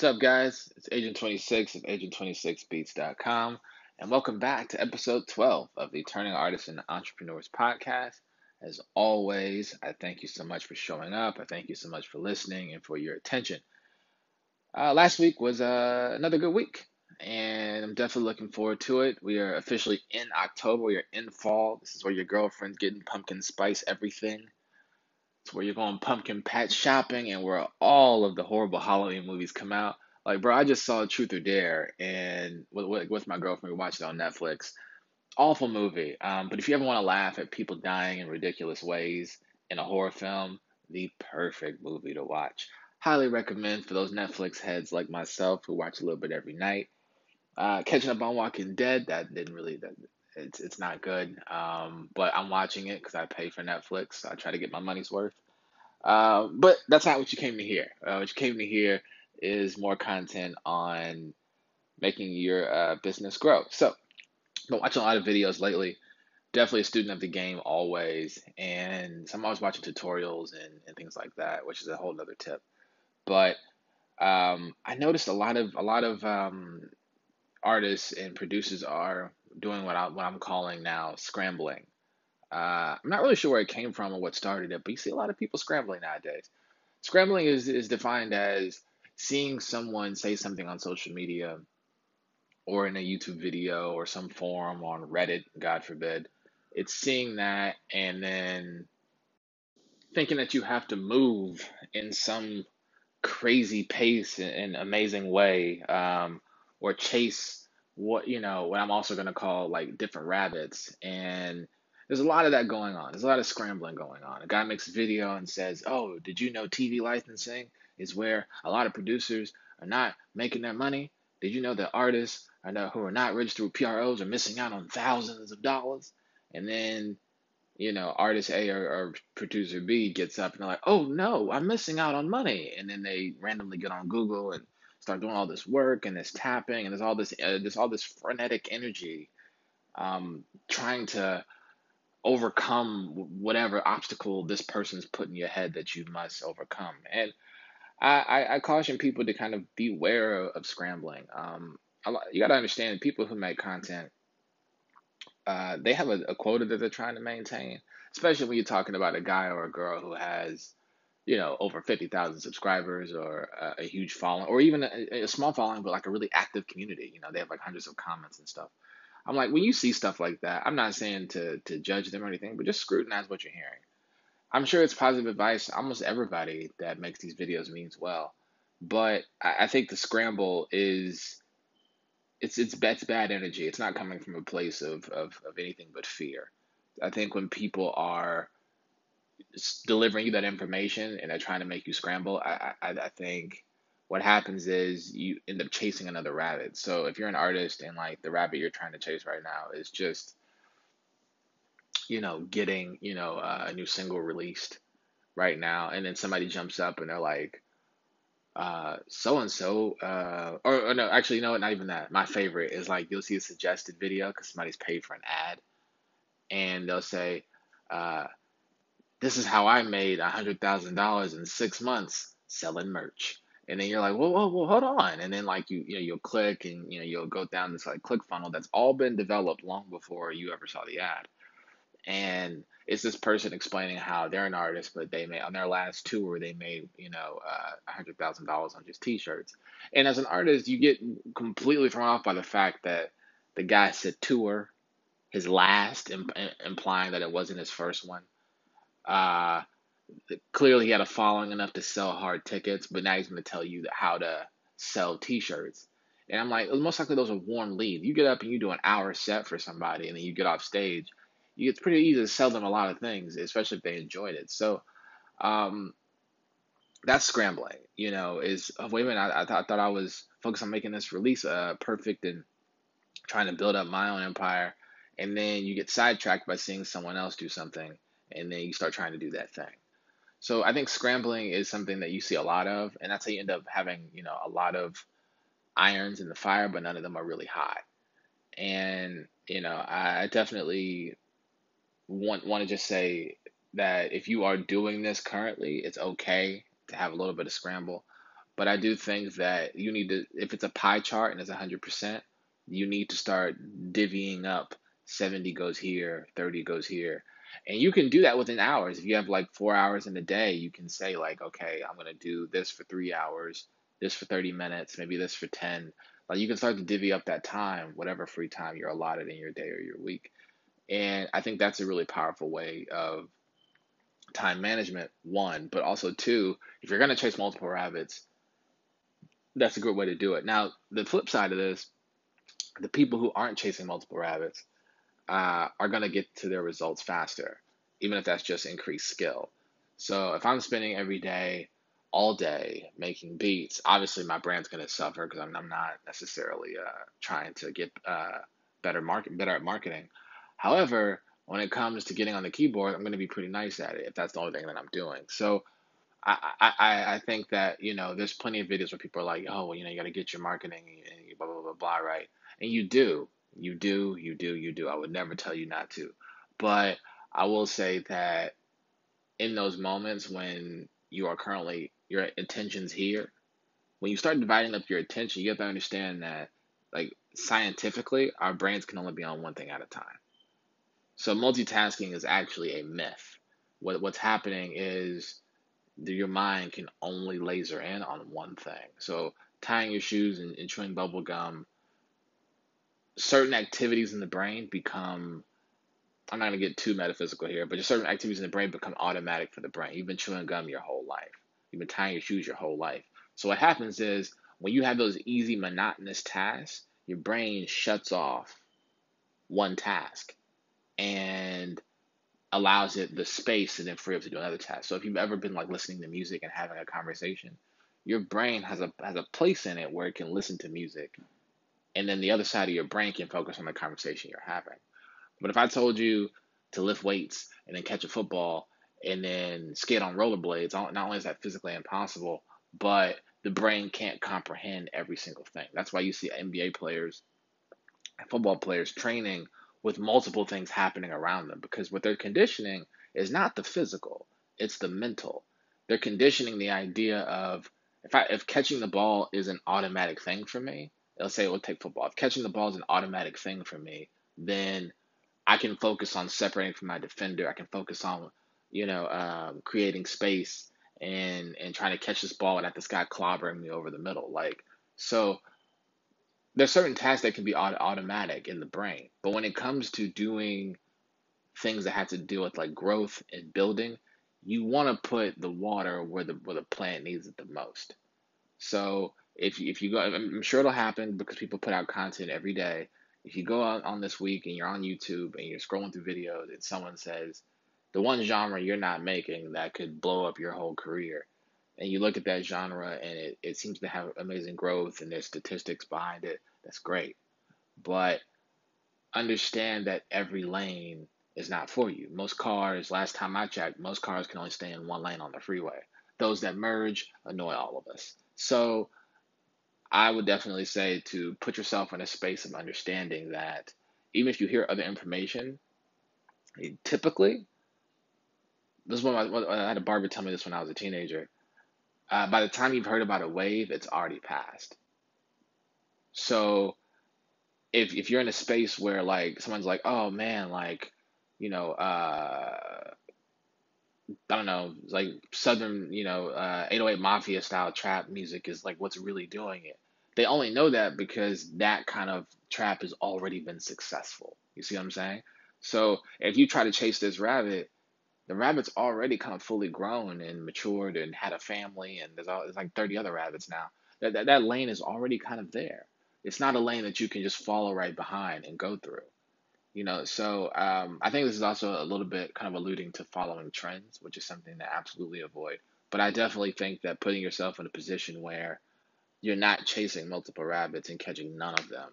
What's up, guys? It's Agent 26 of Agent26Beats.com, and welcome back to episode 12 of the Turning Artists into Entrepreneurs podcast. As always, I thank you so much for showing up. I thank you so much for listening and for your attention. Uh, last week was uh, another good week, and I'm definitely looking forward to it. We are officially in October. We are in fall. This is where your girlfriend's getting pumpkin spice everything. It's where you're going pumpkin patch shopping and where all of the horrible Halloween movies come out. Like, bro, I just saw Truth or Dare and with, with my girlfriend, we watched it on Netflix. Awful movie. Um, but if you ever want to laugh at people dying in ridiculous ways in a horror film, the perfect movie to watch. Highly recommend for those Netflix heads like myself who watch a little bit every night. Uh, catching up on Walking Dead, that didn't really that it's it's not good. Um, but I'm watching it because I pay for Netflix. So I try to get my money's worth. Uh, but that's not what you came to hear. Uh, what you came to hear is more content on making your uh, business grow. So, been watching a lot of videos lately. Definitely a student of the game always, and so I'm always watching tutorials and, and things like that, which is a whole other tip. But um, I noticed a lot of a lot of um, artists and producers are doing what I what I'm calling now scrambling. Uh, I'm not really sure where it came from or what started it, but you see a lot of people scrambling nowadays. Scrambling is is defined as seeing someone say something on social media or in a YouTube video or some forum on Reddit, God forbid. It's seeing that and then thinking that you have to move in some crazy pace and amazing way um, or chase what you know what I'm also gonna call like different rabbits and there's a lot of that going on. There's a lot of scrambling going on. A guy makes a video and says, "Oh, did you know TV licensing is where a lot of producers are not making their money? Did you know that artists are not, who are not registered with PROs are missing out on thousands of dollars?" And then, you know, artist A or, or producer B gets up and they're like, "Oh no, I'm missing out on money," and then they randomly get on Google and start doing all this work and this tapping and there's all this uh, there's all this frenetic energy um, trying to overcome whatever obstacle this person's put in your head that you must overcome. And I, I, I caution people to kind of beware of, of scrambling. Um, you got to understand people who make content uh, they have a, a quota that they're trying to maintain especially when you're talking about a guy or a girl who has you know, over 50,000 subscribers or a, a, huge following or even a, a, small following, but like a really active community. You know, they have like hundreds of comments and stuff. I'm like, when you see stuff like that, I'm not saying to, to judge them or anything, but just scrutinize what you're hearing. I'm sure it's positive advice. Almost everybody that makes these videos means well. But I, I think the scramble is it's it's it's bad energy. It's not coming from a place of, of, of anything but fear. I think when people are delivering you that information and they're trying to make you scramble, I, I, I think what happens is you end up chasing another rabbit. So if you're an artist and like the rabbit you're trying to chase right now is just, you know, getting, you know, uh, a new single released right now, and then somebody jumps up and they're like, uh, so and so, uh, or, or no, actually, you know what? Not even that. My favorite is like you'll see a suggested video because somebody's paid for an ad, and they'll say, uh, this is how I made a hundred thousand dollars in six months selling merch. And then you're like, whoa, whoa, whoa, hold on. And then like you, you know, you'll click and you know you'll go down this like click funnel that's all been developed long before you ever saw the ad. And it's this person explaining how they're an artist, but they made on their last tour they made you know uh, a hundred thousand dollars on just T-shirts. And as an artist, you get completely thrown off by the fact that the guy said tour, his last, imp- implying that it wasn't his first one. Uh, clearly, he had a following enough to sell hard tickets, but now he's going to tell you how to sell T-shirts. And I'm like, most likely those are warm leads. You get up and you do an hour set for somebody, and then you get off stage. It's pretty easy to sell them a lot of things, especially if they enjoyed it. So, um, that's scrambling. You know, is oh, wait a minute. I, I, th- I thought I was focused on making this release uh, perfect and trying to build up my own empire, and then you get sidetracked by seeing someone else do something and then you start trying to do that thing. So I think scrambling is something that you see a lot of, and that's how you end up having, you know, a lot of irons in the fire, but none of them are really hot. And, you know, I definitely want want to just say that if you are doing this currently, it's okay to have a little bit of scramble. But I do think that you need to, if it's a pie chart and it's 100%, you need to start divvying up 70 goes here, 30 goes here. And you can do that within hours. If you have like four hours in a day, you can say, like, okay, I'm going to do this for three hours, this for 30 minutes, maybe this for 10. Like, you can start to divvy up that time, whatever free time you're allotted in your day or your week. And I think that's a really powerful way of time management, one, but also two, if you're going to chase multiple rabbits, that's a good way to do it. Now, the flip side of this, the people who aren't chasing multiple rabbits uh, are going to get to their results faster, even if that's just increased skill. So if I'm spending every day, all day making beats, obviously my brand's going to suffer because I'm, I'm, not necessarily uh, trying to get uh, better market better at marketing. However, when it comes to getting on the keyboard, I'm going to be pretty nice at it if that's the only thing that I'm doing. So I, I, I think that, you know, there's plenty of videos where people are like, oh, well, you know, you got to get your marketing and blah, blah, blah, blah, right? And you do. You do, you do, you do. I would never tell you not to. But I will say that in those moments when you are currently, your attention's here, when you start dividing up your attention, you have to understand that, like, scientifically, our brains can only be on one thing at a time. So multitasking is actually a myth. What, what's happening is your mind can only laser in on one thing. So tying your shoes and, and chewing bubble gum, certain activities in the brain become I'm not gonna get too metaphysical here, but just certain activities in the brain become automatic for the brain. You've been chewing gum your whole life. You've been tying your shoes your whole life. So what happens is when you have those easy monotonous tasks, your brain shuts off one task and allows it the space and then free up to do another task. So if you've ever been like listening to music and having a conversation, your brain has a has a place in it where it can listen to music, and then the other side of your brain can focus on the conversation you're having. But if I told you to lift weights and then catch a football and then skate on rollerblades, not only is that physically impossible, but the brain can't comprehend every single thing. That's why you see NBA players football players training with multiple things happening around them because what they're conditioning is not the physical, it's the mental. They're conditioning the idea of if I if catching the ball is an automatic thing for me, let's say we'll take football. If catching the ball is an automatic thing for me, then I can focus on separating from my defender. I can focus on, you know, um, creating space and and trying to catch this ball without this guy clobbering me over the middle. Like so, there's certain tasks that can be automatic in the brain, but when it comes to doing things that have to do with like growth and building, you want to put the water where the where the plant needs it the most. So if if you go, I'm sure it'll happen because people put out content every day. If you go out on this week and you're on YouTube and you're scrolling through videos and someone says the one genre you're not making that could blow up your whole career, and you look at that genre and it, it seems to have amazing growth and there's statistics behind it, that's great. But understand that every lane is not for you. Most cars, last time I checked, most cars can only stay in one lane on the freeway. Those that merge annoy all of us. So I would definitely say to put yourself in a space of understanding that even if you hear other information, typically, this is one I had a barber tell me this when I was a teenager uh, by the time you've heard about a wave, it's already passed. So if if you're in a space where like someone's like, oh man, like, you know, uh, I don't know, like southern, you know, uh, 808 mafia style trap music is like what's really doing it. They only know that because that kind of trap has already been successful. You see what I'm saying? So if you try to chase this rabbit, the rabbit's already kind of fully grown and matured and had a family, and there's, all, there's like 30 other rabbits now. That, that, that lane is already kind of there. It's not a lane that you can just follow right behind and go through. You know, so um, I think this is also a little bit kind of alluding to following trends, which is something to absolutely avoid. But I definitely think that putting yourself in a position where you're not chasing multiple rabbits and catching none of them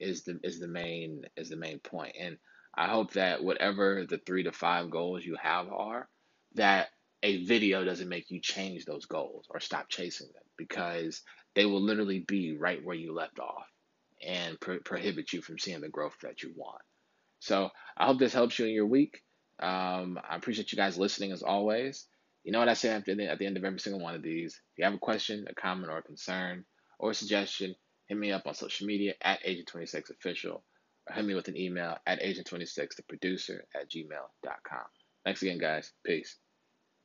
is the is the main is the main point. And I hope that whatever the three to five goals you have are, that a video doesn't make you change those goals or stop chasing them because they will literally be right where you left off and pro- prohibit you from seeing the growth that you want. So I hope this helps you in your week. Um, I appreciate you guys listening as always. You know what I say after the, at the end of every single one of these? If you have a question, a comment, or a concern, or a suggestion, hit me up on social media at Agent26Official or hit me with an email at Agent26, the producer at gmail.com. Thanks again, guys. Peace.